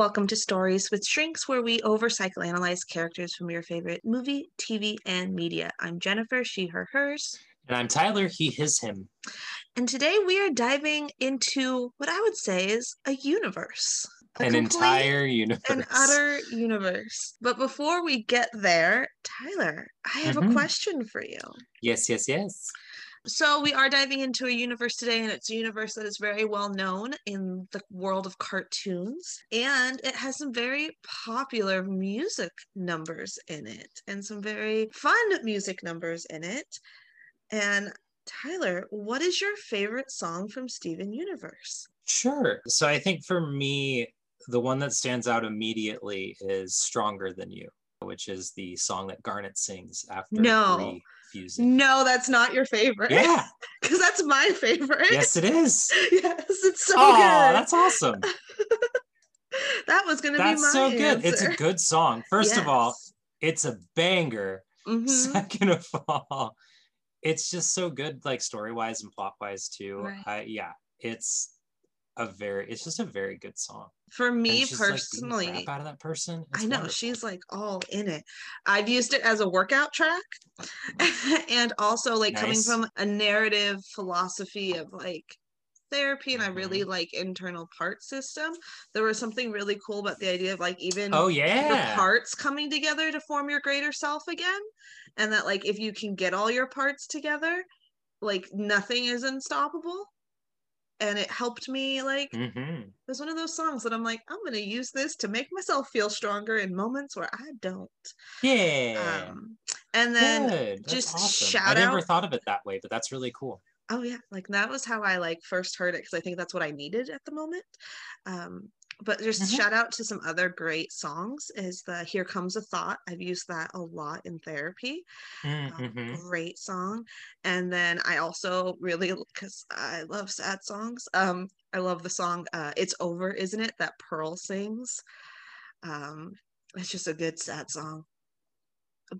Welcome to Stories with Shrinks, where we over psychoanalyze characters from your favorite movie, TV, and media. I'm Jennifer, she, her, hers. And I'm Tyler, he, his, him. And today we are diving into what I would say is a universe. A An entire universe. An utter universe. But before we get there, Tyler, I have a Mhm. question for you. Yes, yes, yes. So we are diving into a universe today, and it's a universe that is very well known in the world of cartoons, and it has some very popular music numbers in it, and some very fun music numbers in it. And Tyler, what is your favorite song from Steven Universe? Sure. So I think for me, the one that stands out immediately is Stronger Than You, which is the song that Garnet sings after No. No, that's not your favorite. Yeah, because that's my favorite. yes, it is. yes, it's so oh, good. that's awesome. that was going to be That's my so good. It's a good song. First of all, it's a banger. Mhm. Second of all, it's just so good, like story wise and plot wise too. Right. I, yeah, it's a very, it's just a very good song. For me she's, like, personally, out of that person. I know wonderful. she's like all in it. I've used it as a workout track and also like coming from a narrative philosophy of like therapy and I Mm-hmm. really like internal part system. There was something really cool about the idea of like even Oh yeah the yeah. parts coming together to form your greater self again and that like if you can get all your parts together like nothing is unstoppable and it helped me like hmm it was one of those songs that i'm like i'm to use this to make myself feel stronger in moments where i don't Yeah. um and then just awesome. shout I never out- thought of it that way, but that's really cool. Oh yeah like that was how i like first heard it because i think that's what i needed at the moment. Um but just Mhm. shout out to some other great songs is the here comes a thought. I've used that a lot in therapy um, Mm-hmm. great song. And then i also really because i love sad songs um i love the song uh it's over isn't it? that pearl sings. Um it's just a good sad song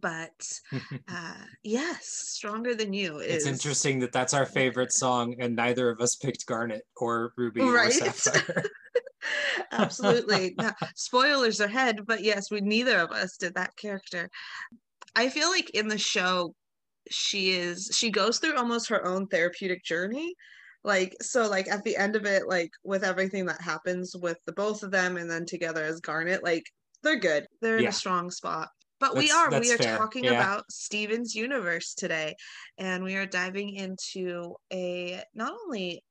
but uh yes stronger than you is it's interesting that that's our favorite song, and neither of us picked Garnet or Ruby or Right? Sapphire. absolutely. Now, spoilers ahead but yes we neither of us did that character. I feel like in the show she is she goes through almost her own therapeutic journey like so like at the end of it like with everything that happens with the both of them and then together as garnet like they're good. They're in a strong spot but we are we are fair, talking yeah. about steven's universe today and we are diving into a not only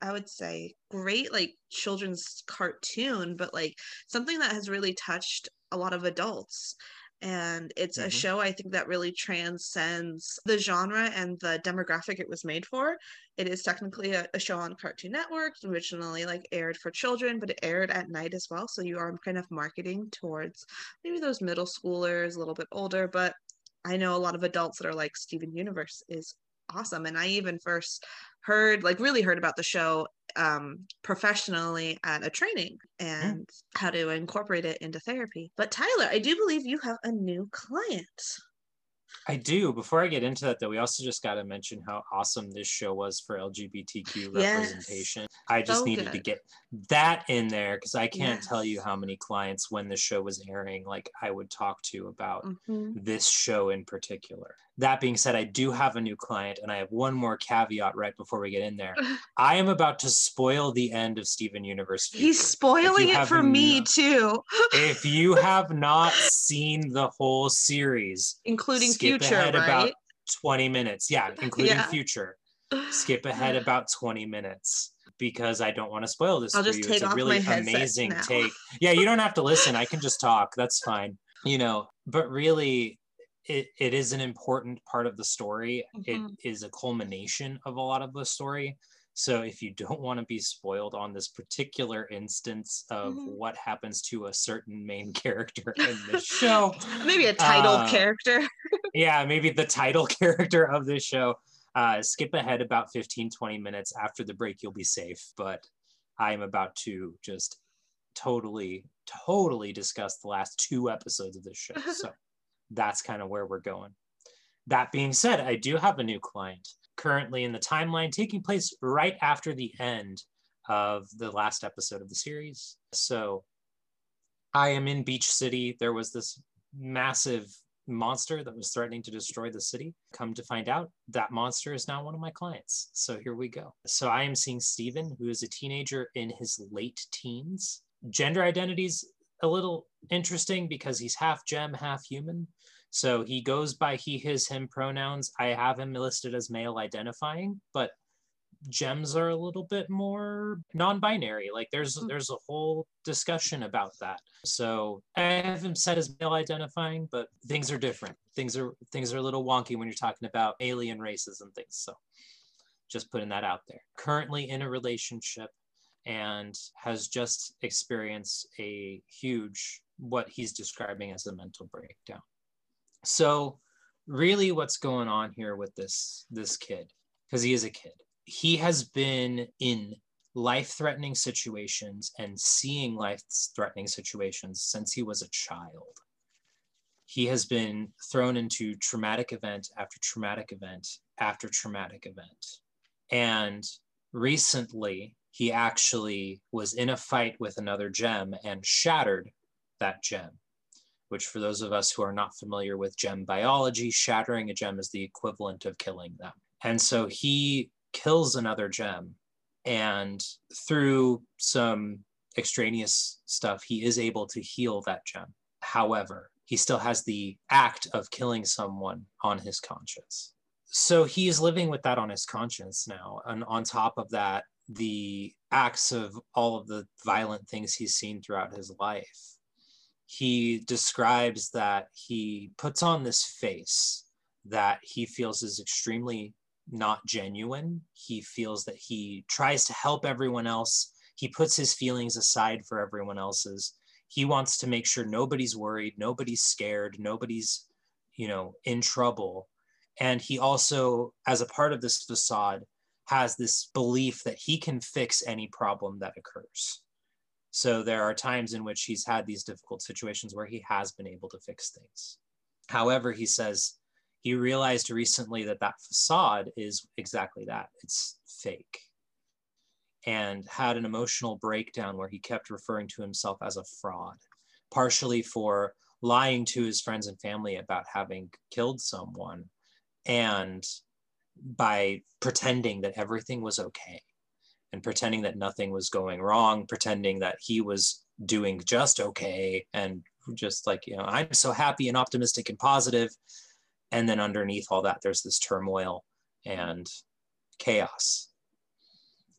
I would say great like children's cartoon, but like something that has really touched a lot of adults. And it's a Mhm. show I think that really transcends the genre and the demographic it was made for. It is technically a, a show on Cartoon Network, originally like aired for children, but it aired at night as well. So you are kind of marketing towards maybe those middle schoolers, a little bit older, but I know a lot of adults that are like Steven Universe is awesome. And I even first heard like really heard about the show um professionally at a training and how to incorporate it into therapy but tyler i do believe you have a new client I do. Before I get into that, though, we also just got to mention how awesome this show was for LGBTQ Yes. representation. I just So needed to get that in there because I can't tell you how many clients, when the show was airing, like I would talk to about Mhm. this show in particular. That being said, I do have a new client, and I have one more caveat right before we get in there. I am about to spoil the end of Steven Universe. he's spoiling it for me not- too if you have not seen the whole series, including Future, skip future ahead right about 20 minutes. Yeah, including Yeah. future. Skip ahead about 20 minutes because I don't want to spoil this I'll for you. it's a really amazing take. Yeah, you don't have to listen. I can just talk. That's fine. You know, but really it, it is an important part of the story. Mhm. It is a culmination of a lot of the story. So if you don't want to be spoiled on this particular instance of Mhm. what happens to a certain main character in the show, maybe a title Uh, character yeah, maybe the title character of this show. Uh, skip ahead about 15, 20 minutes after the break, you'll be safe. But I'm about to just totally, totally discuss the last two episodes of this show. So that's kind of where we're going. That being said, I do have a new client currently in the timeline taking place right after the end of the last episode of the series. So I am in Beach City. There was this massive monster that was threatening to destroy the city. Come to find out, that monster is now one of my clients. So here we go. So I am seeing Steven, who is a teenager in his late teens. Gender identities a little interesting because he's half gem, half human. So he goes by he, his, him pronouns. I have him listed as male identifying, but gems are a little bit more non-binary like there's mm. there's a whole discussion about that so i have him set as male identifying but things are different things are things are a little wonky when you're talking about alien races and things so just putting that out there currently in a relationship and has just experienced a huge what he's describing as a mental breakdown so really what's going on here with this this kid because he is a kid he has been in life threatening situations and seeing life threatening situations since he was a child. He has been thrown into traumatic event after traumatic event after traumatic event. And recently, he actually was in a fight with another gem and shattered that gem, which, for those of us who are not familiar with gem biology, shattering a gem is the equivalent of killing them. And so he kills another gem and through some extraneous stuff he is able to heal that gem however he still has the act of killing someone on his conscience so he is living with that on his conscience now and on top of that the acts of all of the violent things he's seen throughout his life he describes that he puts on this face that he feels is extremely not genuine. He feels that he tries to help everyone else. He puts his feelings aside for everyone else's. He wants to make sure nobody's worried, nobody's scared, nobody's, you know, in trouble. And he also, as a part of this facade, has this belief that he can fix any problem that occurs. So there are times in which he's had these difficult situations where he has been able to fix things. However, he says he realized recently that that facade is exactly that it's fake and had an emotional breakdown where he kept referring to himself as a fraud partially for lying to his friends and family about having killed someone and by pretending that everything was okay and pretending that nothing was going wrong pretending that he was doing just okay and just like you know i'm so happy and optimistic and positive. And then underneath all that there's this turmoil and chaos.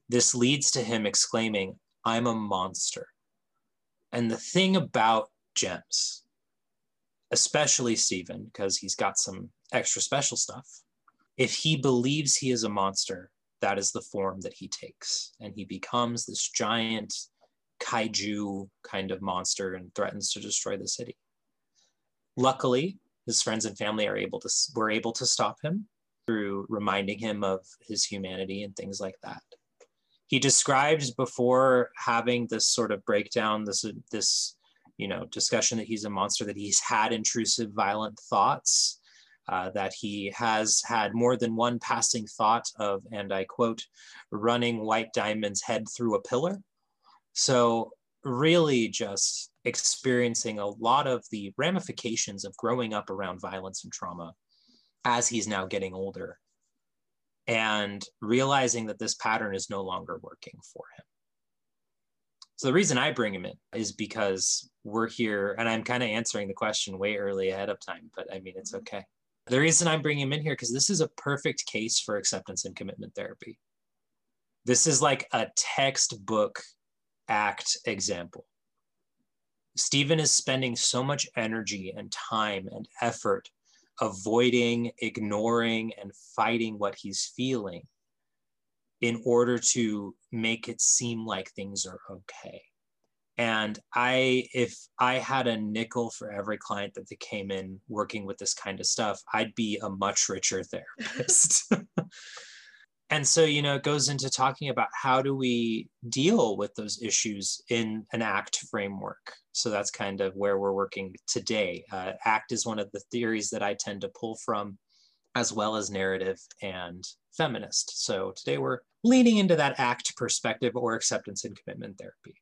This leads to him exclaiming i'm a monster. And the thing about gems especially Steven, because he's got some extra special stuff if he believes he is a monster that is the form that he takes and he becomes this giant kaiju kind of monster and threatens to destroy the city luckily his friends and family are able to were able to stop him through reminding him of his humanity and things like that. He described before having this sort of breakdown, this this you know discussion that he's a monster, that he's had intrusive, violent thoughts, uh, that he has had more than one passing thought of, and I quote, running White Diamond's head through a pillar. So really just experiencing a lot of the ramifications of growing up around violence and trauma as he's now getting older and realizing that this pattern is no longer working for him. So the reason I bring him in is because we're here, and I'm kind of answering the question way early ahead of time, but I mean, it's okay. The reason I'm bringing him in here, because this is a perfect case for acceptance and commitment therapy. This is like a textbook act example. Steven is spending so much energy and time and effort avoiding, ignoring, and fighting what he's feeling in order to make it seem like things are okay. And I, if I had a nickel for every client that they came in working with this kind of stuff, I'd be a much richer therapist. and so you know it goes into talking about how do we deal with those issues in an act framework. So that's kind of where we're working today. Uh, act is one of the theories that i tend to pull from as well as narrative and feminist. So today we're leaning into that act perspective or acceptance and commitment therapy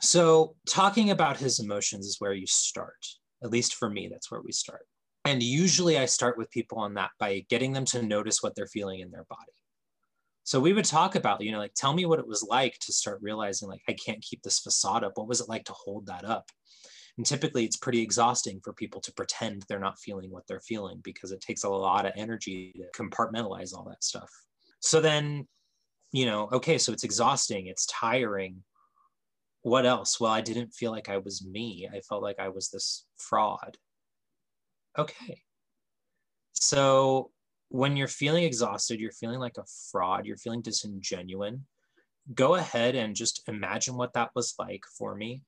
So, talking about his emotions is where you start. At least for me, that's where we start. And usually I start with people on that by getting them to notice what they're feeling in their body. So we would talk about, you know, like, tell me what it was like to start realizing, like, I can't keep this facade up. What was it like to hold that up? And typically it's pretty exhausting for people to pretend they're not feeling what they're feeling because it takes a lot of energy to compartmentalize all that stuff. So then, you know, okay, so it's exhausting, it's tiring. What else? Well, I didn't feel like I was me. I felt like I was this fraud. Okay. So when you're feeling exhausted, you're feeling like a fraud, you're feeling disingenuous, go ahead and just imagine what that was like for me.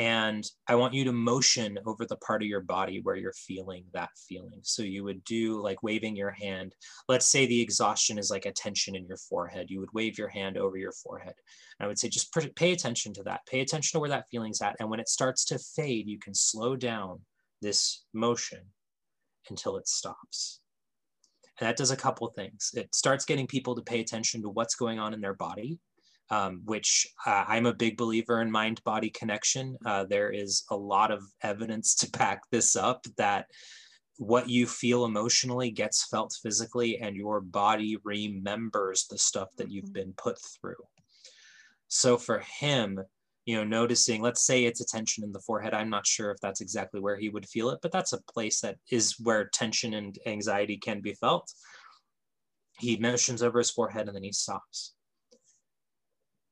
And I want you to motion over the part of your body where you're feeling that feeling. So you would do like waving your hand. Let's say the exhaustion is like a tension in your forehead. You would wave your hand over your forehead. And I would say just pay attention to that. Pay attention to where that feeling's at. And when it starts to fade, you can slow down this motion until it stops. And that does a couple things. It starts getting people to pay attention to what's going on in their body, um, which uh, I'm a big believer in mind body connection. Uh, there is a lot of evidence to back this up that what you feel emotionally gets felt physically, and your body remembers the stuff that you've mm-hmm. been put through. So for him, you know, noticing, let's say it's a tension in the forehead. I'm not sure if that's exactly where he would feel it, but that's a place that is where tension and anxiety can be felt. He motions over his forehead and then he stops.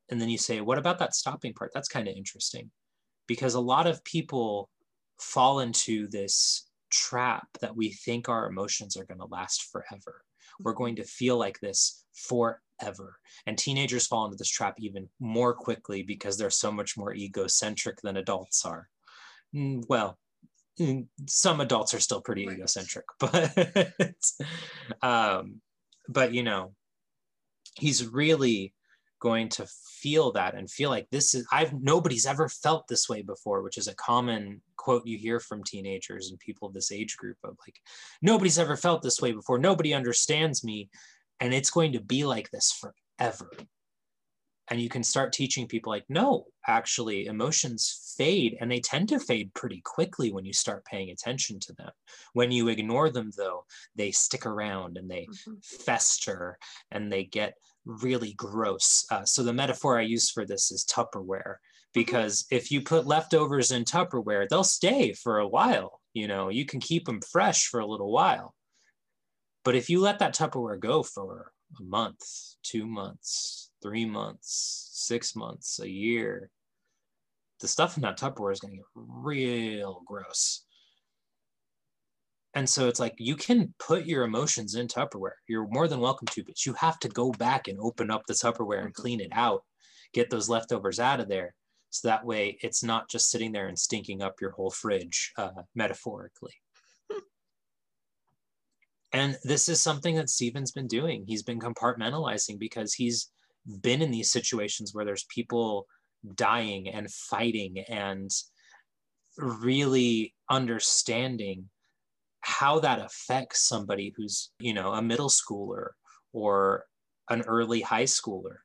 And then you say, what about that stopping part? That's kind of interesting because a lot of people fall into this trap that we think our emotions are going to last forever. We're going to feel like this forever. And teenagers fall into this trap even more quickly because they're so much more egocentric than adults are. Mm, well, mm, some adults are still pretty right. egocentric, but um, but you know, he's really going to feel that and feel like this is I've nobody's ever felt this way before, which is a common quote you hear from teenagers and people of this age group of like nobody's ever felt this way before. Nobody understands me and it's going to be like this forever and you can start teaching people like no actually emotions fade and they tend to fade pretty quickly when you start paying attention to them when you ignore them though they stick around and they mm-hmm. fester and they get really gross uh, so the metaphor i use for this is tupperware mm-hmm. because if you put leftovers in tupperware they'll stay for a while you know you can keep them fresh for a little while but if you let that Tupperware go for a month, two months, three months, six months, a year, the stuff in that Tupperware is going to get real gross. And so it's like you can put your emotions in Tupperware. You're more than welcome to, but you have to go back and open up the Tupperware and clean it out, get those leftovers out of there. So that way it's not just sitting there and stinking up your whole fridge, uh, metaphorically. And this is something that Steven's been doing. He's been compartmentalizing because he's been in these situations where there's people dying and fighting and really understanding how that affects somebody who's, you know, a middle schooler or an early high schooler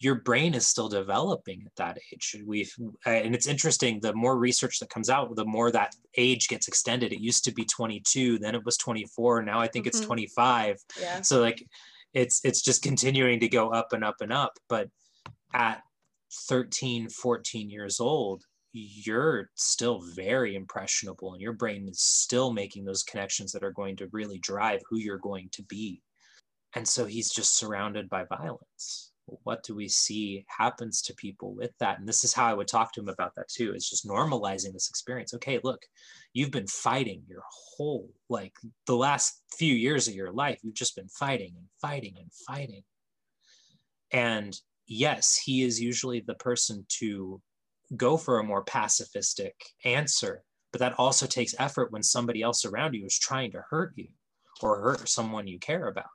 your brain is still developing at that age. We've and it's interesting. The more research that comes out, the more that age gets extended. It used to be 22, then it was 24. Now I think mm-hmm. it's 25. Yeah. So like, it's it's just continuing to go up and up and up. But at 13, 14 years old, you're still very impressionable, and your brain is still making those connections that are going to really drive who you're going to be. And so he's just surrounded by violence. What do we see happens to people with that? And this is how i would talk to him about that too it's just normalizing this experience. Okay look you've been fighting your whole like the last few years of your life you've just been fighting and fighting and fighting. And yes he is usually the person to go for a more pacifistic answer but that also takes effort when somebody else around you is trying to hurt you or hurt someone you care about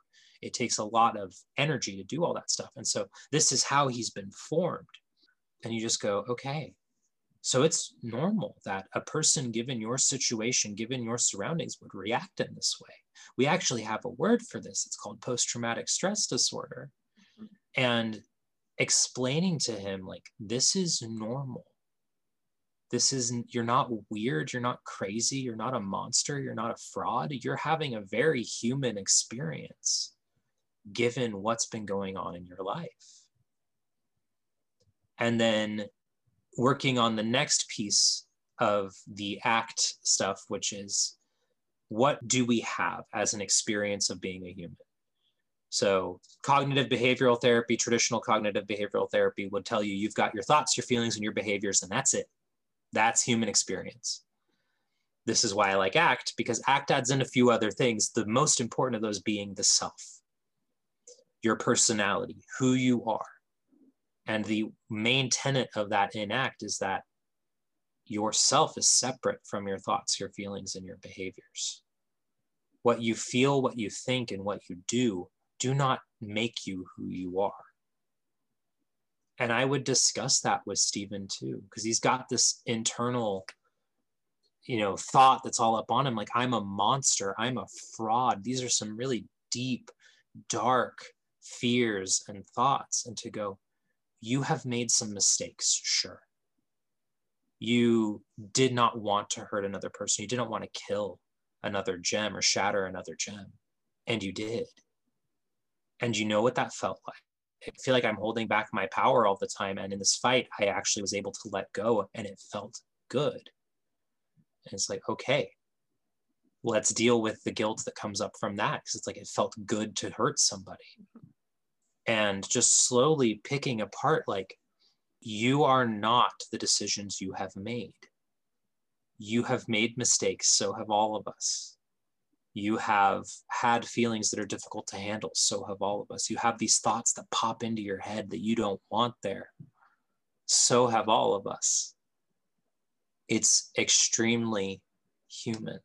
it takes a lot of energy to do all that stuff. And so this is how he's been formed. And you just go, okay. So it's normal that a person, given your situation, given your surroundings, would react in this way. We actually have a word for this. It's called post traumatic stress disorder. Mm-hmm. And explaining to him, like, this is normal. this isn't, you're not weird, you're not crazy, you're not a monster, you're not a fraud. You're having a very human experience given what's been going on in your life. And then working on the next piece of the act stuff, which is what do we have as an experience of being a human? So, cognitive behavioral therapy, traditional cognitive behavioral therapy would tell you you've got your thoughts, your feelings, and your behaviors, and that's it. That's human experience. This is why I like ACT, because ACT adds in a few other things, the most important of those being the self, your personality, who you are. And the main tenet of that in ACT is that yourself is separate from your thoughts, your feelings, and your behaviors. What you feel, what you think, and what you do do not make you who you are. And I would discuss that with Steven too, because he's got this internal, you know, thought that's all up on him. Like, I'm a monster, I'm a fraud. These are some really deep, dark fears and thoughts. And to go, you have made some mistakes, sure. You did not want to hurt another person. You didn't want to kill another gem or shatter another gem. And you did. And you know what that felt like. I feel like I'm holding back my power all the time. And in this fight, I actually was able to let go and it felt good. And it's like, okay, let's deal with the guilt that comes up from that. Cause it's like, it felt good to hurt somebody. And just slowly picking apart, like, you are not the decisions you have made. You have made mistakes, so have all of us. You have had feelings that are difficult to handle, so have all of us. You have these thoughts that pop into your head that you don't want there, so have all of us. It's extremely human.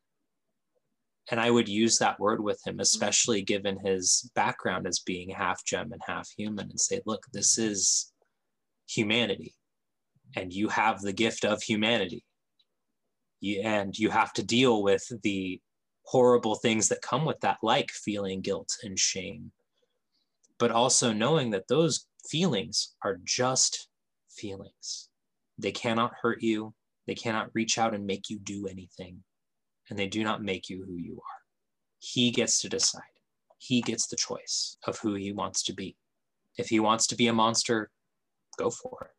And I would use that word with him, mm-hmm. especially given his background as being half gem and half human, and say, look, this is humanity and you have the gift of humanity you, and you have to deal with the horrible things that come with that like feeling guilt and shame but also knowing that those feelings are just feelings. They cannot hurt you. They cannot reach out and make you do anything and they do not make you who you are. He gets to decide. He gets the choice of who he wants to be. If he wants to be a monster go for it.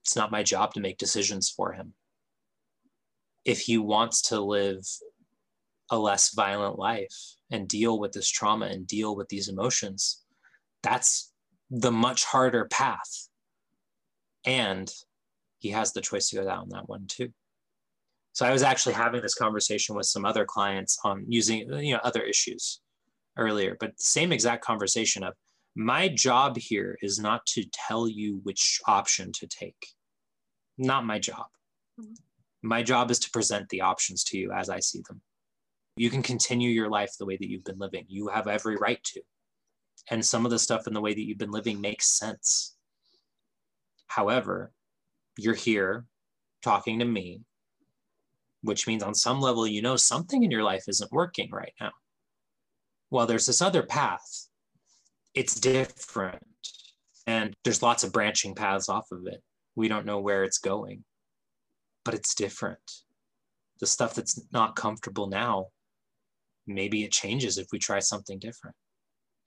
It's not my job to make decisions for him. If he wants to live a less violent life and deal with this trauma and deal with these emotions, that's the much harder path. And he has the choice to go down that one too. So I was actually having this conversation with some other clients on using you know other issues earlier, but same exact conversation of my job here is not to tell you which option to take. Not my job. Mm-hmm. My job is to present the options to you as I see them. You can continue your life the way that you've been living. You have every right to. And some of the stuff in the way that you've been living makes sense. However, you're here talking to me, which means on some level, you know something in your life isn't working right now. Well, there's this other path it's different and there's lots of branching paths off of it we don't know where it's going but it's different the stuff that's not comfortable now maybe it changes if we try something different.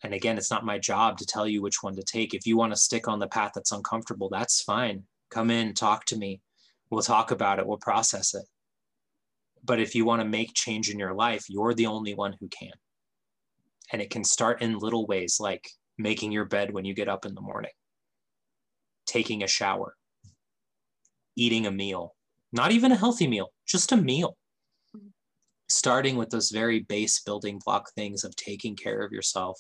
And again it's not my job to tell you which one to take. If you want to stick on the path that's uncomfortable that's fine. Come in talk to me. We'll talk about it. We'll process it. But if you want to make change in your life you're the only one who can. And it can start in little ways like making your bed when you get up in the morning, taking a shower, eating a meal, not even a healthy meal, just a meal. Starting with those very base building block things of taking care of yourself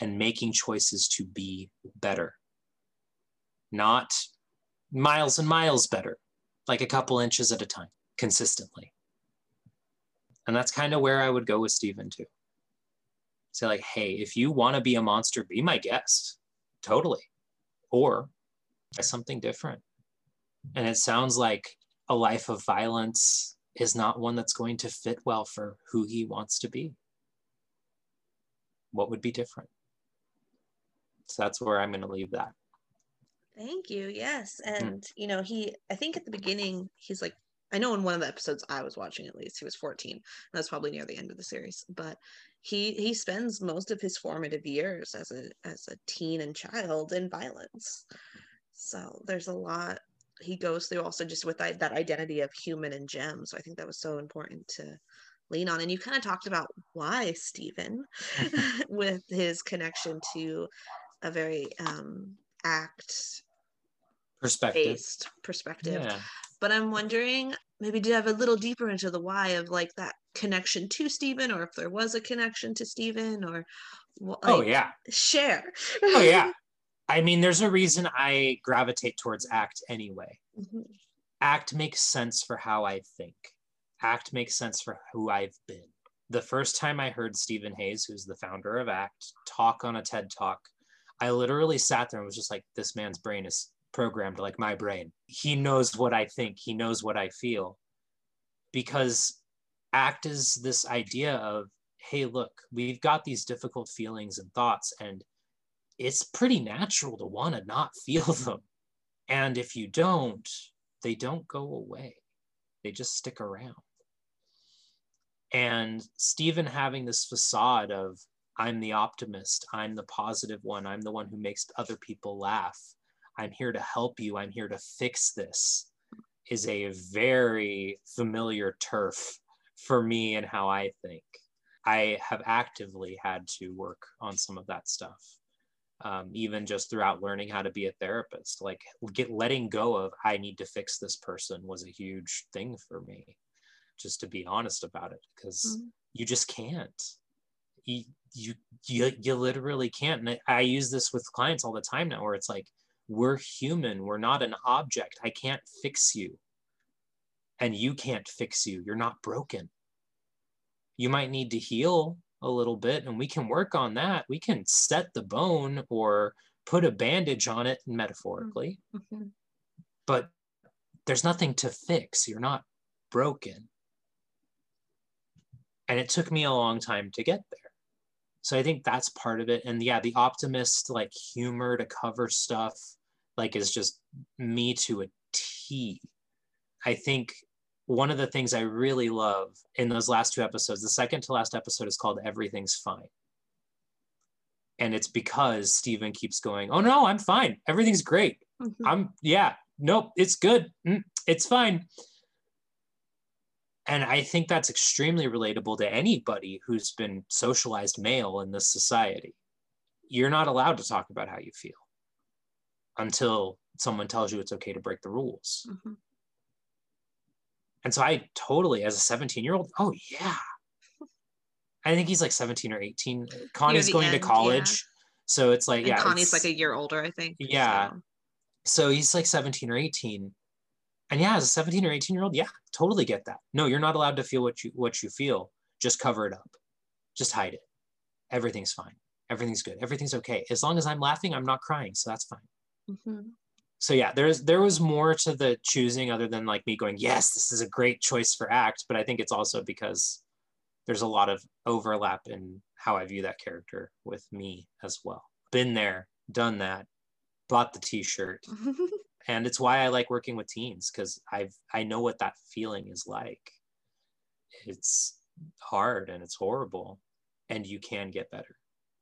and making choices to be better. Not miles and miles better, like a couple inches at a time, consistently. And that's kind of where I would go with Steven too say like hey if you want to be a monster be my guest totally or try something different and it sounds like a life of violence is not one that's going to fit well for who he wants to be what would be different so that's where i'm going to leave that Thank you. Yes. Mm-hmm. And, you know, he, I think at the beginning, he's like, I know in one of the episodes I was watching at least, he was 14. That's probably near the end of the series. But he he spends most of his formative years as a as a teen and child in violence. So there's a lot he goes through also just with that, that identity of human and gem. So I think that was so important to lean on. And you kind of talked about why Steven, with his connection to a very um act Perspective. based perspective. Yeah. But I'm wondering, maybe dive a little deeper into the why of like that connection to Steven, or if there was a connection to Steven, or what, oh yeah. share. Oh yeah. I mean, there's a reason I gravitate towards ACT anyway. Mhm. ACT makes sense for how I think. ACT makes sense for who I've been. The first time I heard Steven Hayes, who's the founder of ACT, talk on a TED talk, I literally sat there and was just like, this man's brain is programmed like my brain. He knows what I think, he knows what I feel. Because ACT is this idea of, hey, look, we've got these difficult feelings and thoughts, and it's pretty natural to want to not feel them. And if you don't, they don't go away, they just stick around. And Steven having this facade of, I'm the optimist, I'm the positive one, I'm the one who makes other people laugh, I'm here to help you, I'm here to fix this, is a very familiar turf for me and how I think. I have actively had to work on some of that stuff um, even just throughout learning how to be a therapist like get letting go of i need to fix this person was a huge thing for me just to be honest about it because Mhm. you just can't. You, you you you literally can't and I, I use this with clients all the time now where it's like we're human we're not an object i can't fix you. And you can't fix you you're not broken. You might need to heal a little bit and we can work on that. We can set the bone or put a bandage on it metaphorically. Mhm. but there's nothing to fix. You're not broken. And it took me a long time to get there. So i think that's part of it. And yeah the optimist like humor to cover stuff like is just me to a t. I think one of the things i really love in those last two episodes the second to last episode is called everything's fine and it's because Steven keeps going, Oh no, I'm fine. Everything's great. Mhm. I'm yeah, nope, it's good. Mm, it's fine. And I think that's extremely relatable to anybody who's been socialized male in this society. You're not allowed to talk about how you feel until someone tells you it's okay to break the rules. Mhm. And so I totally, as a 17 year old, oh yeah. I think he's like 17 or 18. Connie's going end, to yeah. college. So it's like, And yeah. Connie's like a year older, I think. Yeah. so- so he's like 17 or 18 and yeah as a 17 or 18 year old yeah totally get that no you're not allowed to feel what you what you feel just cover it up just hide it everything's fine everything's good everything's okay as long as i'm laughing i'm not crying so that's fine Mhm. So yeah there's there was more to the choosing other than like me going yes this is a great choice for act but i think it's also because there's a lot of overlap in how i view that character with me as well been there done that bought the t-shirt and it's why I like working with teens because I've I know what that feeling is like. It's hard and it's horrible, and you can get better.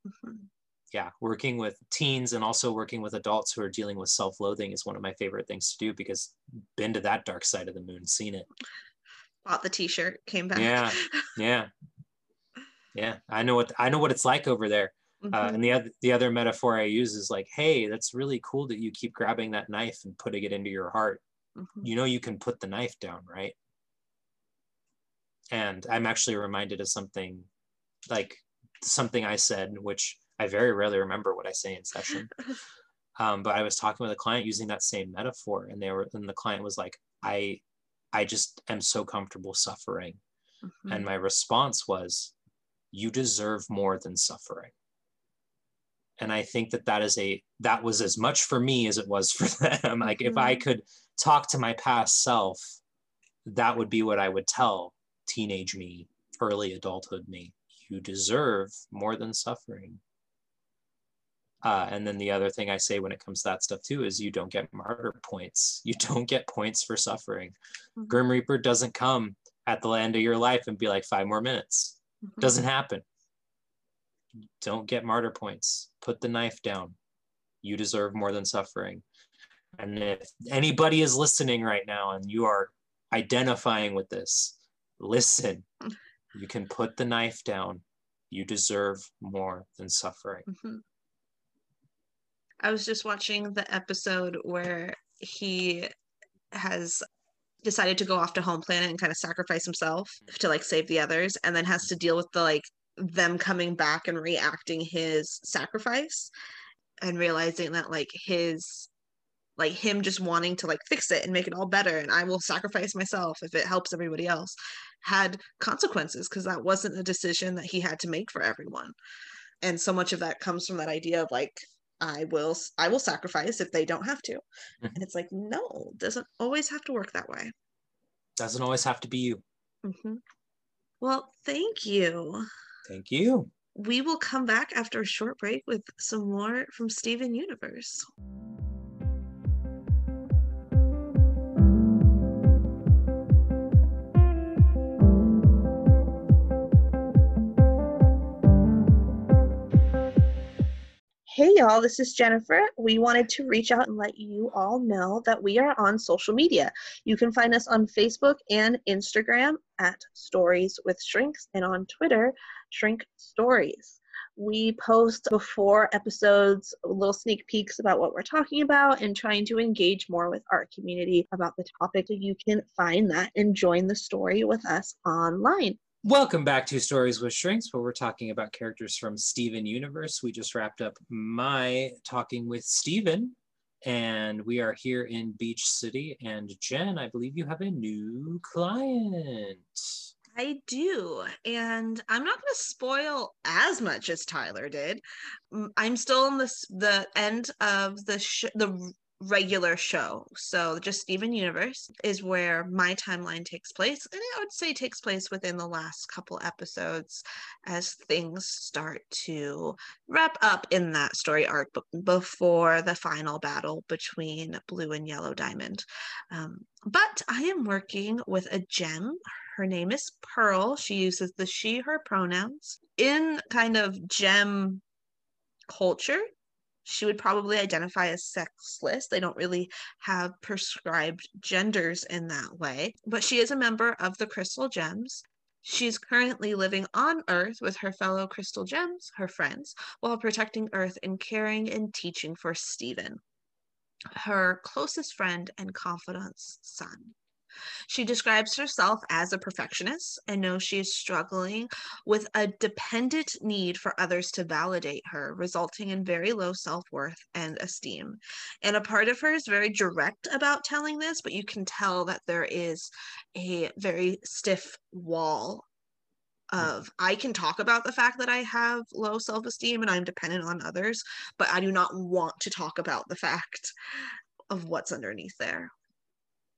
Mhm. Yeah, working with teens and also working with adults who are dealing with self-loathing is one of my favorite things to do because been to that dark side of the moon, seen it. Bought the T-shirt, came back. Yeah. Yeah, yeah, I know what I know what it's like over there. Uh, Mhm. and the other the other metaphor I use is like, hey, that's really cool that you keep grabbing that knife and putting it into your heart. Mhm. you know you can put the knife down, right? And I'm actually reminded of something like something I said, which I very rarely remember what I say in session. Um, but I was talking with a client using that same metaphor, and they were, and the client was like, "I, I just am so comfortable suffering," Mhm. and my response was, "You deserve more than suffering." And I think that that is a that was as much for me as it was for them. like if I Mhm. could talk to my past self, that would be what I would tell teenage me, early adulthood me. You deserve more than suffering. Uh, and then the other thing I say when it comes to that stuff too is you don't get martyr points. You don't get points for suffering. Mhm. Grim Reaper doesn't come at the end of your life and be like five more minutes. Mhm. Doesn't happen. Don't get martyr points. Put the knife down. You deserve more than suffering. And if anybody is listening right now and you are identifying with this, listen. You can put the knife down. You deserve more than suffering. Mhm. I was just watching the episode where he has decided to go off to home planet and kind of sacrifice himself to like save the others and then has to deal with the like them coming back and reacting his sacrifice and realizing that like his like him just wanting to like fix it and make it all better and I will sacrifice myself if it helps everybody else had consequences because that wasn't a decision that he had to make for everyone. And so much of that comes from that idea of like i will I will sacrifice if they don't have to Mhm. and it's like no doesn't always have to work that way Doesn't always have to be you. hmm well thank you Thank you. we will come back after a short break with some more from steven universe Hey y'all, this is Jennifer. We wanted to reach out and let you all know that we are on social media. You can find us on Facebook and Instagram at Stories with Shrinks and on Twitter, Shrink Stories. We post before episodes little sneak peeks about what we're talking about and trying to engage more with our community about the topic you can find that and join the story with us online. Welcome back to Stories with Shrinks, where we're talking about characters from Steven Universe. We just wrapped up my talking with Steven, and we are here in Beach City. And Jen, I believe you have a new client. I do. And I'm not going to spoil as much as Tyler did. Mm, I'm still in this the end of the sh- the regular show. So just Steven Universe is where my timeline takes place. And I would say takes place within the last couple episodes as things start to wrap up in that story arc before the final battle between Blue and Yellow Diamond. Um, but I am working with a gem. Her name is Pearl. She uses the she, her pronouns. In kind of gem culture, she would probably identify as sexless. They don't really have prescribed genders in that way, but she is a member of the Crystal Gems. She's currently living on Earth with her fellow Crystal Gems, her friends, while protecting Earth and caring and teaching for Steven, her closest friend and confidant's son. She describes herself as a perfectionist and knows she is struggling with a dependent need for others to validate her, resulting in very low self worth and esteem. And a part of her is very direct about telling this, but you can tell that there is a very stiff wall hmm. of I can talk about the fact that I have low self esteem and I'm dependent on others, but I do not want to talk about the fact of what's underneath there.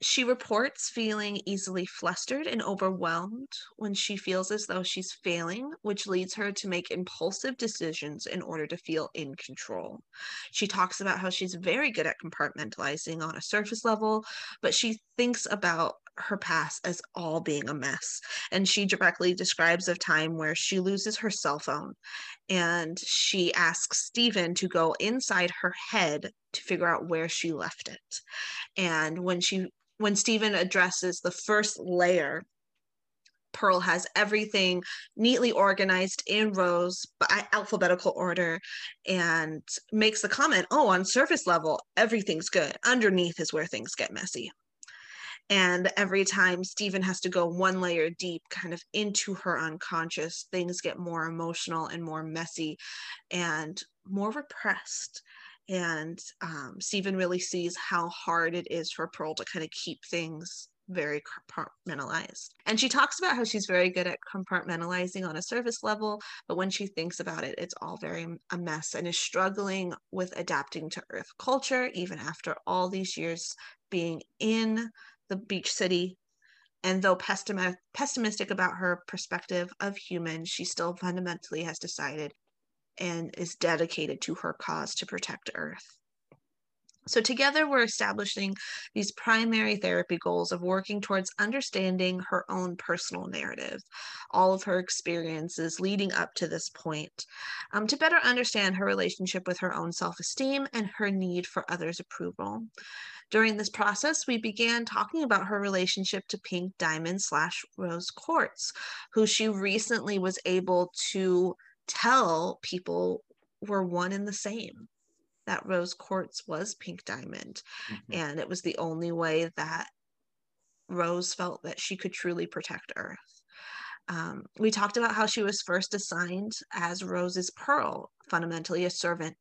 She reports feeling easily flustered and overwhelmed when she feels as though she's failing, which leads her to make impulsive decisions in order to feel in control. She talks about how she's very good at compartmentalizing on a surface level, but she thinks about her past as all being a mess. And she directly describes a time where she loses her cell phone and she asks Steven to go inside her head to figure out where she left it. And when she when Steven addresses the first layer, Pearl has everything neatly organized in rows, by alphabetical order, and makes the comment, "Oh, on surface level, everything's good. Underneath is where things get messy." And every time Steven has to go one layer deep, kind of into her unconscious, things get more emotional and more messy and more repressed and um, Steven really sees how hard it is for Pearl to kind of keep things very compartmentalized. And she talks about how she's very good at compartmentalizing on a service level, but when she thinks about it, it's all very a mess and is struggling with adapting to Earth culture, even after all these years being in the beach city. And though pessimi- pessimistic about her perspective of humans, she still fundamentally has decided and is dedicated to her cause to protect Earth. So, together, we're establishing these primary therapy goals of working towards understanding her own personal narrative, all of her experiences leading up to this point, um, to better understand her relationship with her own self esteem and her need for others' approval. During this process, we began talking about her relationship to Pink Diamond slash Rose Quartz, who she recently was able to tell people were one and the same that rose quartz was pink diamond. Mm-hmm. and it was the only way that rose felt that she could truly protect earth. Um, we talked about how she was first assigned as rose's pearl fundamentally a servant.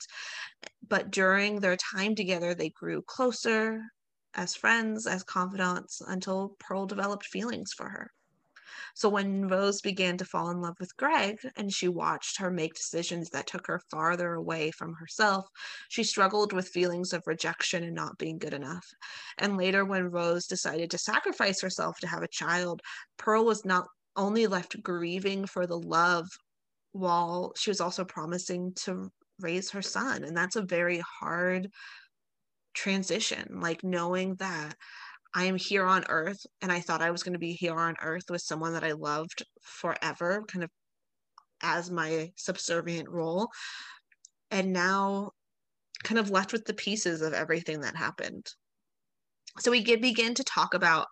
But during their time together they grew closer as friends as confidants until pearl developed feelings for her so when Rose began to fall in love with Greg and she watched her make decisions that took her farther away from herself, she struggled with feelings of rejection and not being good enough. And later, when Rose decided to sacrifice herself to have a child, Pearl was not only left grieving for the love while she was also promising to raise her son. And that's a very hard transition, like knowing that I am here on earth and I thought I was going to be here on earth with someone that I loved forever, kind of as my subservient role. And now kind of left with the pieces of everything that happened. So we get, begin to talk about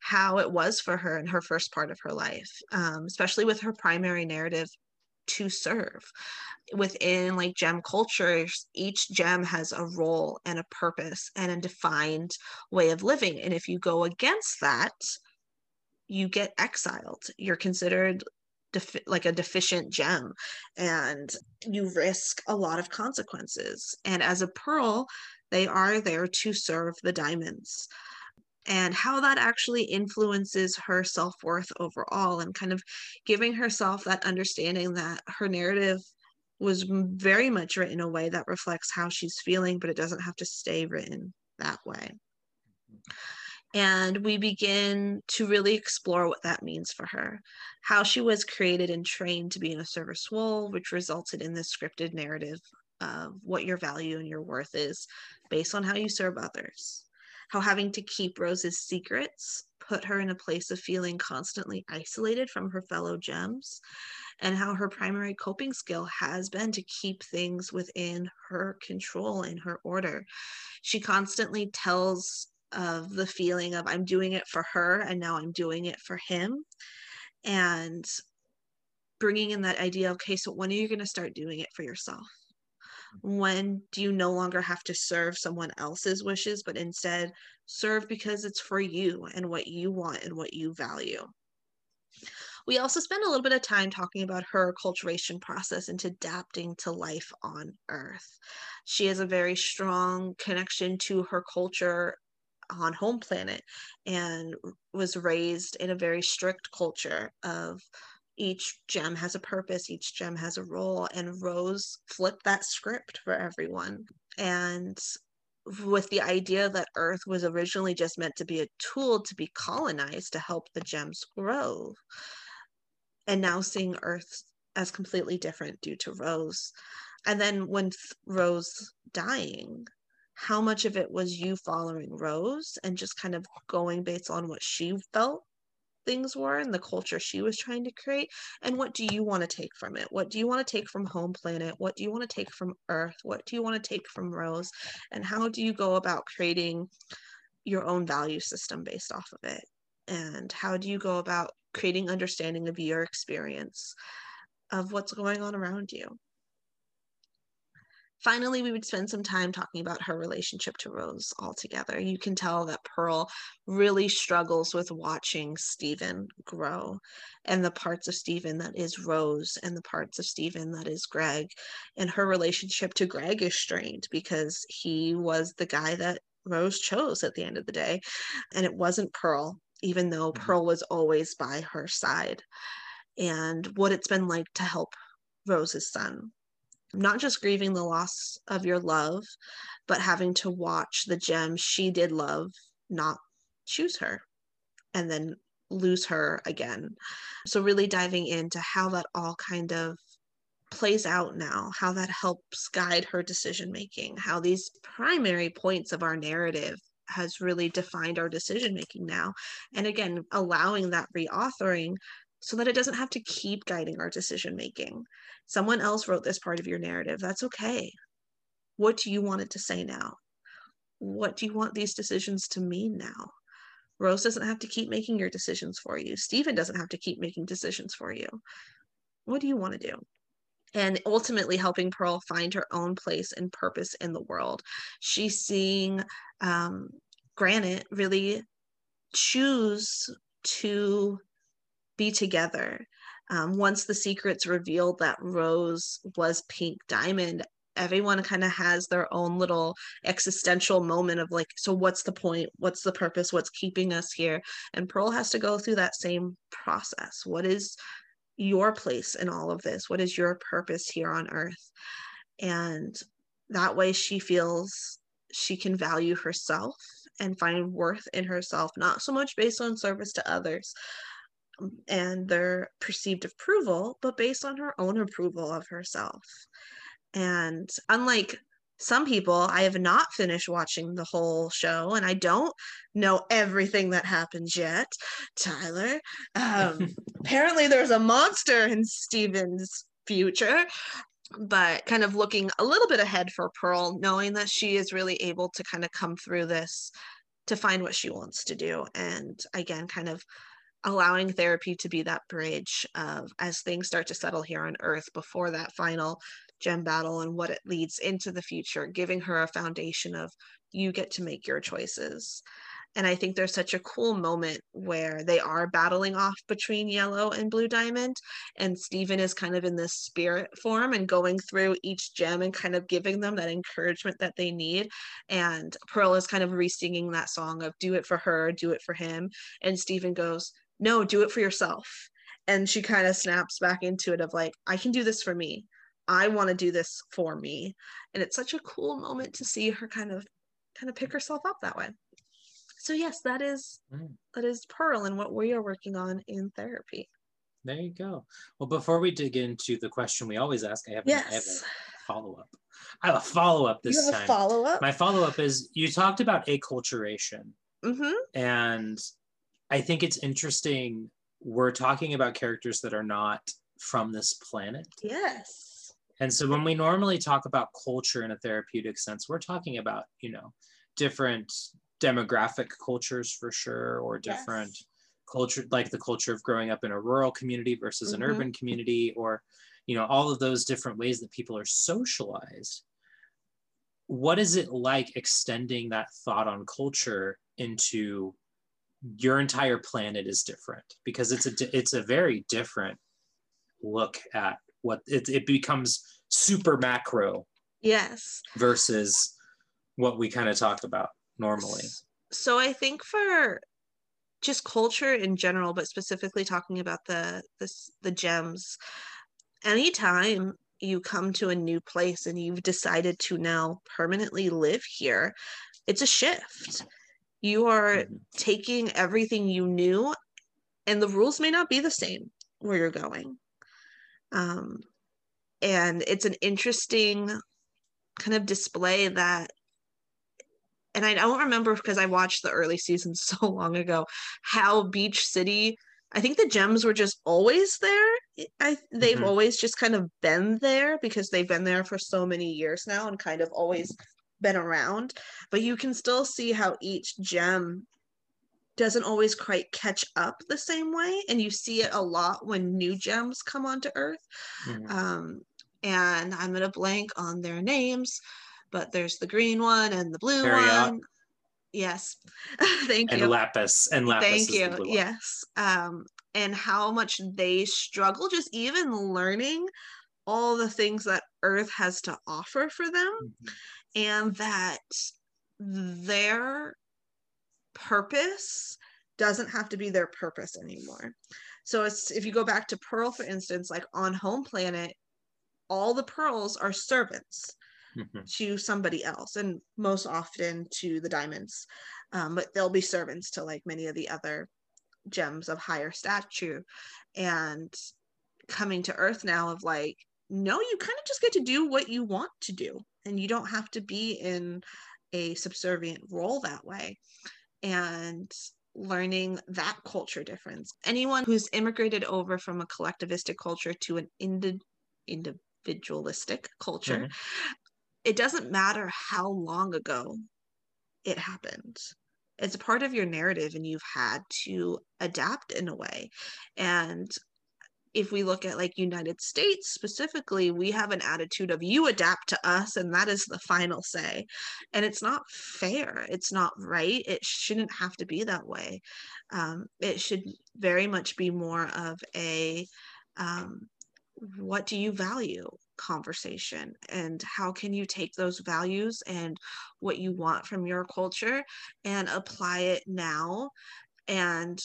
how it was for her in her first part of her life, um, especially with her primary narrative to serve. Within like gem cultures each gem has a role and a purpose and a defined way of living. And if you go against that you get exiled. You're considered defi- like a deficient gem and you risk a lot of consequences. And as a pearl they are there to serve the diamonds and how that actually influences her self worth overall, and kind of giving herself that understanding that her narrative was very much written a way that reflects how she's feeling, but it doesn't have to stay written that way. And we begin to really explore what that means for her, how she was created and trained to be in a service role, which resulted in this scripted narrative of what your value and your worth is based on how you serve others how having to keep Rose's secrets put her in a place of feeling constantly isolated from her fellow gems, and how her primary coping skill has been to keep things within her control and her order. She constantly tells of the feeling of I'm doing it for her and now I'm doing it for him. And bringing in that idea okay, so when are you going to start doing it for yourself? When do you no longer have to serve someone else's wishes but instead serve because it's for you and what you want and what you value? We also spend a little bit of time talking about her acculturation process into adapting to life on earth. She has a very strong connection to her culture on home planet and was raised in a very strict culture of each gem has a purpose, each gem has a role, and Rose flipped that script for everyone. And with the idea that Earth was originally just meant to be a tool to be colonized to help the gems grow, and now seeing Earth as completely different due to Rose. And then when Rose dying, how much of it was you following Rose and just kind of going based on what she felt things were and the culture she was trying to create and what do you want to take from it? What do you want to take from home planet? What do you want to take from earth? What do you want to take from rose? And how do you go about creating your own value system based off of it? And how do you go about creating understanding of your experience of what's going on around you Finally, we would spend some time talking about her relationship to Rose altogether. You can tell that Pearl really struggles with watching Steven grow and the parts of Steven that is Rose and the parts of Steven that is Greg. And her relationship to Greg is strained because he was the guy that Rose chose at the end of the day. And it wasn't Pearl, even though mm-hmm. Pearl was always by her side. And what it's been like to help Rose's son not just grieving the loss of your love, but having to watch the gem she did love not choose her and then lose her again. So, really diving into how that all kind of plays out now, how that helps guide her decision making, how these primary points of our narrative has really defined our decision making now. And again, allowing that reauthoring so that it doesn't have to keep guiding our decision making. Someone else wrote this part of your narrative. That's okay. What do you want it to say now? What do you want these decisions to mean now? Rose doesn't have to keep making your decisions for you. Steven doesn't have to keep making decisions for you. What do you want to do? and ultimately helping Pearl find her own place and purpose in the world. She's seeing um, Garnet really choose to be together. Um, once the secrets revealed that Rose was Pink Diamond, everyone kind of has their own little existential moment of like, so what's the point? What's the purpose? What's keeping us here? And Pearl has to go through that same process. What is your place in all of this? What is your purpose here on earth? And that way she feels she can value herself and find worth in herself, not so much based on service to others and their perceived approval, but based on her own approval of herself. And unlike some people, I have not finished watching the whole show and I don't know everything that happens yet. Tyler, um, apparently there's a monster in Steven's future, but kind of looking a little bit ahead for Pearl, knowing that she is really able to kind of come through this to find what she wants to do. And again, kind of allowing therapy to be that bridge of as things start to settle here on earth before that final gem battle and what it leads into the future, giving her a foundation of you get to make your choices. And I think there's such a cool moment where they are battling off between yellow and blue diamond. And Steven is kind of in this spirit form and going through each gem and kind of giving them that encouragement that they need. And Pearl is kind of re singing that song of do it for her, do it for him. And Steven goes, no, do it for yourself. And she kind of snaps back into it of like, I can do this for me. I want to do this for me. And it's such a cool moment to see her kind of kind of pick herself up that way. So yes, that is mm. that is Pearl and what we are working on in therapy. There you go. Well, before we dig into the question we always ask, I have, yes. I have a follow up. I have a follow up this you have time. follow up. My follow up is you talked about acculturation, mm-hmm. and I think it's interesting. We're talking about characters that are not from this planet. Yes. And so when we normally talk about culture in a therapeutic sense, we're talking about, you know, different demographic cultures for sure, or different yes. culture, like the culture of growing up in a rural community versus mm-hmm. an urban community, or, you know, all of those different ways that people are socialized. What is it like extending that thought on culture into your entire planet is different because it's a it's a very different look at what it, it becomes super macro yes. versus what we kind of talked about normally. So i think for just culture in general but specifically talking about the this the gems anytime you come to a new place and you've decided to now permanently live here it's a shift you are mm-hmm. taking everything you knew and the rules may not be the same where you're going um, and it's an interesting kind of display that and I don't remember because I watched the early seasons so long ago how Beach City I think the gems were just always there. I they've mm-hmm. always just kind of been there because they've been there for so many years now and kind of always been around. But you can still see how each gem doesn't always quite catch up the same way and you see it a lot when new gems come onto earth. Mm-hmm. um, and i'm gonna blank on their names but there's the green one and the blue one. Yes. Thank and you. And lapis and lapis thank you. yes. Um, and how much they struggle just even learning all the things that earth has to offer for them. Mm-hmm. And that their purpose doesn't have to be their purpose anymore. So it's if you go back to Pearl, for instance, like on Home Planet, all the pearls are servants mm-hmm. to somebody else, and most often to the diamonds. Um, but they'll be servants to like many of the other gems of higher stature. And coming to Earth now of like no, you kind of just get to do what you want to do, and you don't have to be in a subservient role that way. And learning that culture difference. Anyone who's immigrated over from a collectivistic culture to an indi- individualistic culture, mm-hmm. it doesn't matter how long ago it happened. It's a part of your narrative, and you've had to adapt in a way. And if we look at like United States specifically, we have an attitude of you adapt to us and that is the final say. And it's not fair. It's not right. It shouldn't have to be that way. Um, it should very much be more of a um, what do you value conversation and how can you take those values and what you want from your culture and apply it now and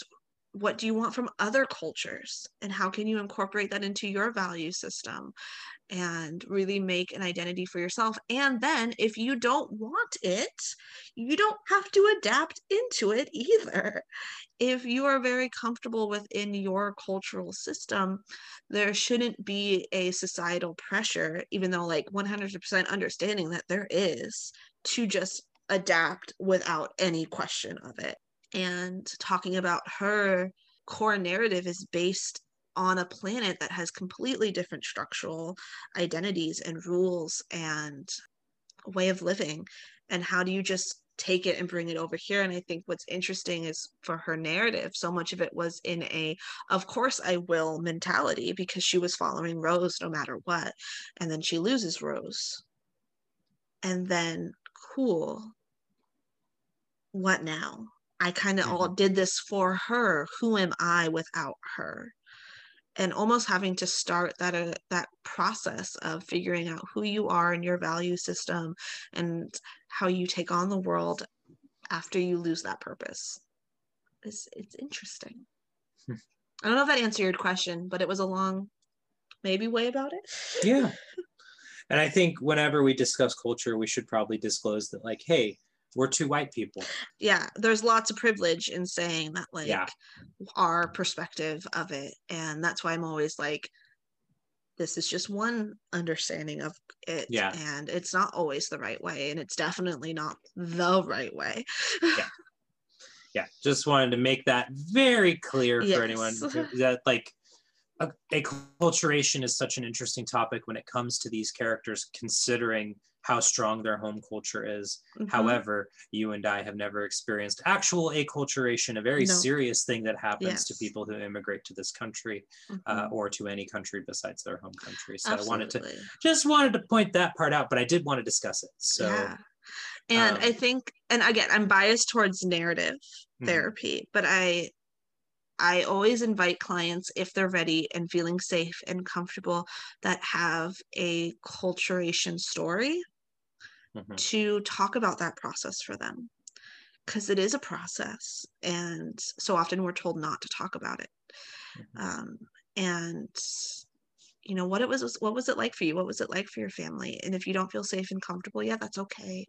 what do you want from other cultures? And how can you incorporate that into your value system and really make an identity for yourself? And then if you don't want it you don't have to adapt into it either. If you are very comfortable within your cultural system there shouldn't be a societal pressure even though like 100% understanding that there is to just adapt without any question of it and talking about her core narrative is based on a planet that has completely different structural identities and rules and way of living. And how do you just take it and bring it over here? And i think what's interesting is for her narrative so much of it was in a of course i will mentality because she was following rose no matter what and then she loses rose. And then cool. What now I kind of mm-hmm. all did this for her. Who am I without her? And almost having to start that uh, that process of figuring out who you are and your value system and how you take on the world after you lose that purpose. It's it's interesting. Hmm. I don't know if that answered your question, but it was a long, maybe way about it. yeah. And I think whenever we discuss culture, we should probably disclose that, like, hey, we're two white people. Yeah, there's lots of privilege in saying that, like, yeah. our perspective of it. And that's why I'm always like, this is just one understanding of it. Yeah. And it's not always the right way. And it's definitely not the right way. yeah. Yeah. Just wanted to make that very clear yes. for anyone that, like, acculturation is such an interesting topic when it comes to these characters, considering how strong their home culture is. Mm-hmm. However, you and I have never experienced actual acculturation, a very no. serious thing that happens yes. to people who immigrate to this country uh, mm-hmm. uh, or to any country besides their home country. So Absolutely. I wanted to just wanted to point that part out, but I did want to discuss it. So. Yeah. And um, I think, and again, I'm biased towards narrative mm-hmm. therapy, but I I always invite clients if they're ready and feeling safe and comfortable that have a culturation story mm-hmm. to talk about that process for them because it is a process and so often we're told not to talk about it mm-hmm. um, and you know what it was what was it like for you what was it like for your family and if you don't feel safe and comfortable yeah that's okay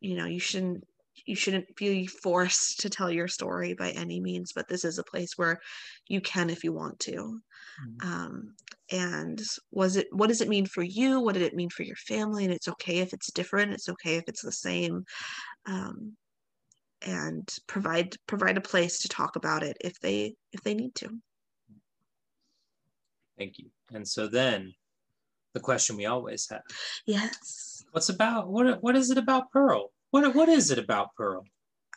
you know you shouldn't you shouldn't be forced to tell your story by any means but this is a place where you can if you want to. Mm-hmm. um, and was it what does it mean for you? What did it mean for your family? And it's okay if it's different. It's okay if it's the same. Um, and provide provide a place to talk about it if they if they need to. Thank you. And so then the question we always have. Yes. What's about what what is it about pearl what what is it about pearl?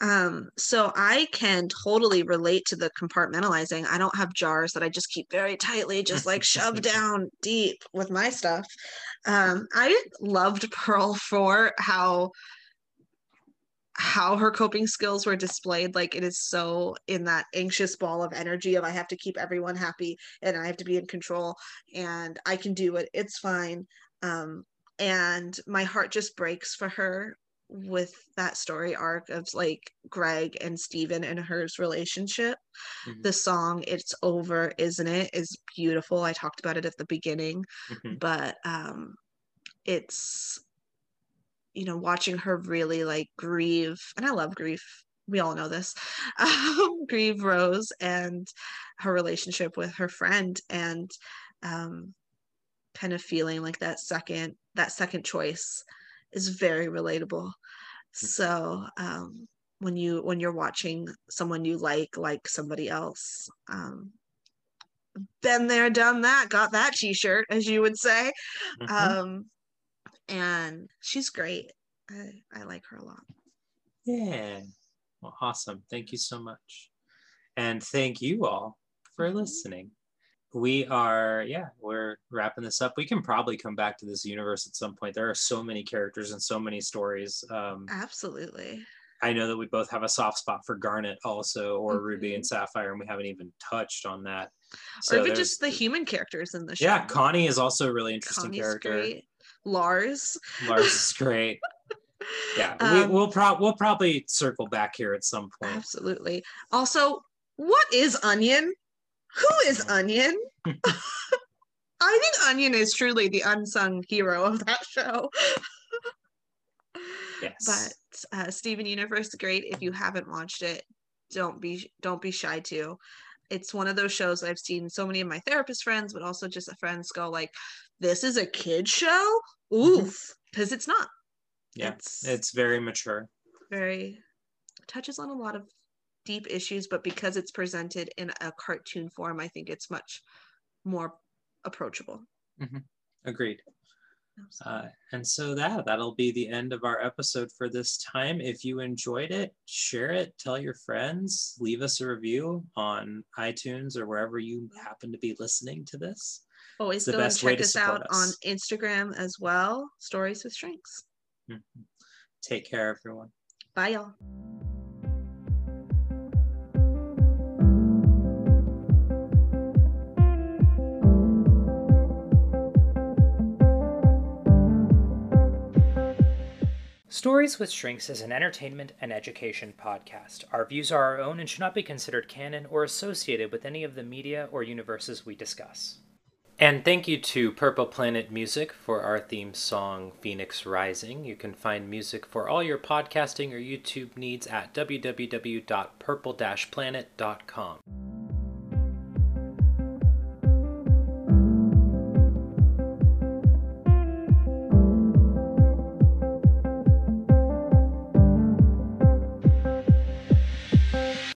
Um, so I can totally relate to the compartmentalizing. I don't have jars that I just keep very tightly, just like shoved down deep with my stuff. Um, I loved Pearl for how how her coping skills were displayed. Like it is so in that anxious ball of energy of i have to keep everyone happy and i have to be in control and i can do it. It's fine. Um, and my heart just breaks for her with that story arc of like Greg and Steven and hers relationship. Mm-hmm. The song It's Over, Isn't It is beautiful. I talked about it at the beginning, mm-hmm. but um it's you know watching her really like grieve and I love grief. We all know this. Um, grieve Rose and her relationship with her friend and um kind of feeling like that second that second choice is very relatable. So um, when you when you're watching someone you like like somebody else, um, been there, done that, got that T-shirt, as you would say, Mhm. um, and she's great. I, I like her a lot. Yeah. Well, awesome. Thank you so much. And thank you all for Mhm. listening. We are, yeah, we're wrapping this up. We can probably come back to this universe at some point. There are so many characters and so many stories. Um, Absolutely. I know that we both have a soft spot for Garnet also, or Ruby Mhm. and Sapphire, and we haven't even touched on that. or even just the human characters in the show. Yeah, Connie is also a really interesting Connie's character. great. Lars. Lars is great. Yeah, Um, we, we'll pro- we'll probably circle back here at some point. Absolutely. Also, what is Onion? Who is. Onion? I think Onion is truly the unsung hero of that show. Yes. But uh, Steven Universe, great. If you haven't watched it, don't be don't be shy to. It's one of those shows I've seen so many of my therapist friends, but also just friends go like, "This is a kid show." Oof, because it's not. Mm-hmm. yeah, it's, it's very mature. very touches on a lot of deep issues, but because it's presented in a cartoon form, I think it's much more approachable. Agreed. Uh, and so that that'll be the end of our episode for this time. If you enjoyed it, share it, tell your friends, leave us a review on iTunes or wherever you happen to be listening to this. Always the go and check us out us. on Instagram as well. Stories with Shrinks. Mhm. Take care, everyone. Bye, y'all. Stories with Shrinks is an entertainment and education podcast. Our views are our own and should not be considered canon or associated with any of the media or universes we discuss. And thank you to Purple Planet Music for our theme song Phoenix Rising. You can find music for all your podcasting or YouTube needs at www.purple-planet.com.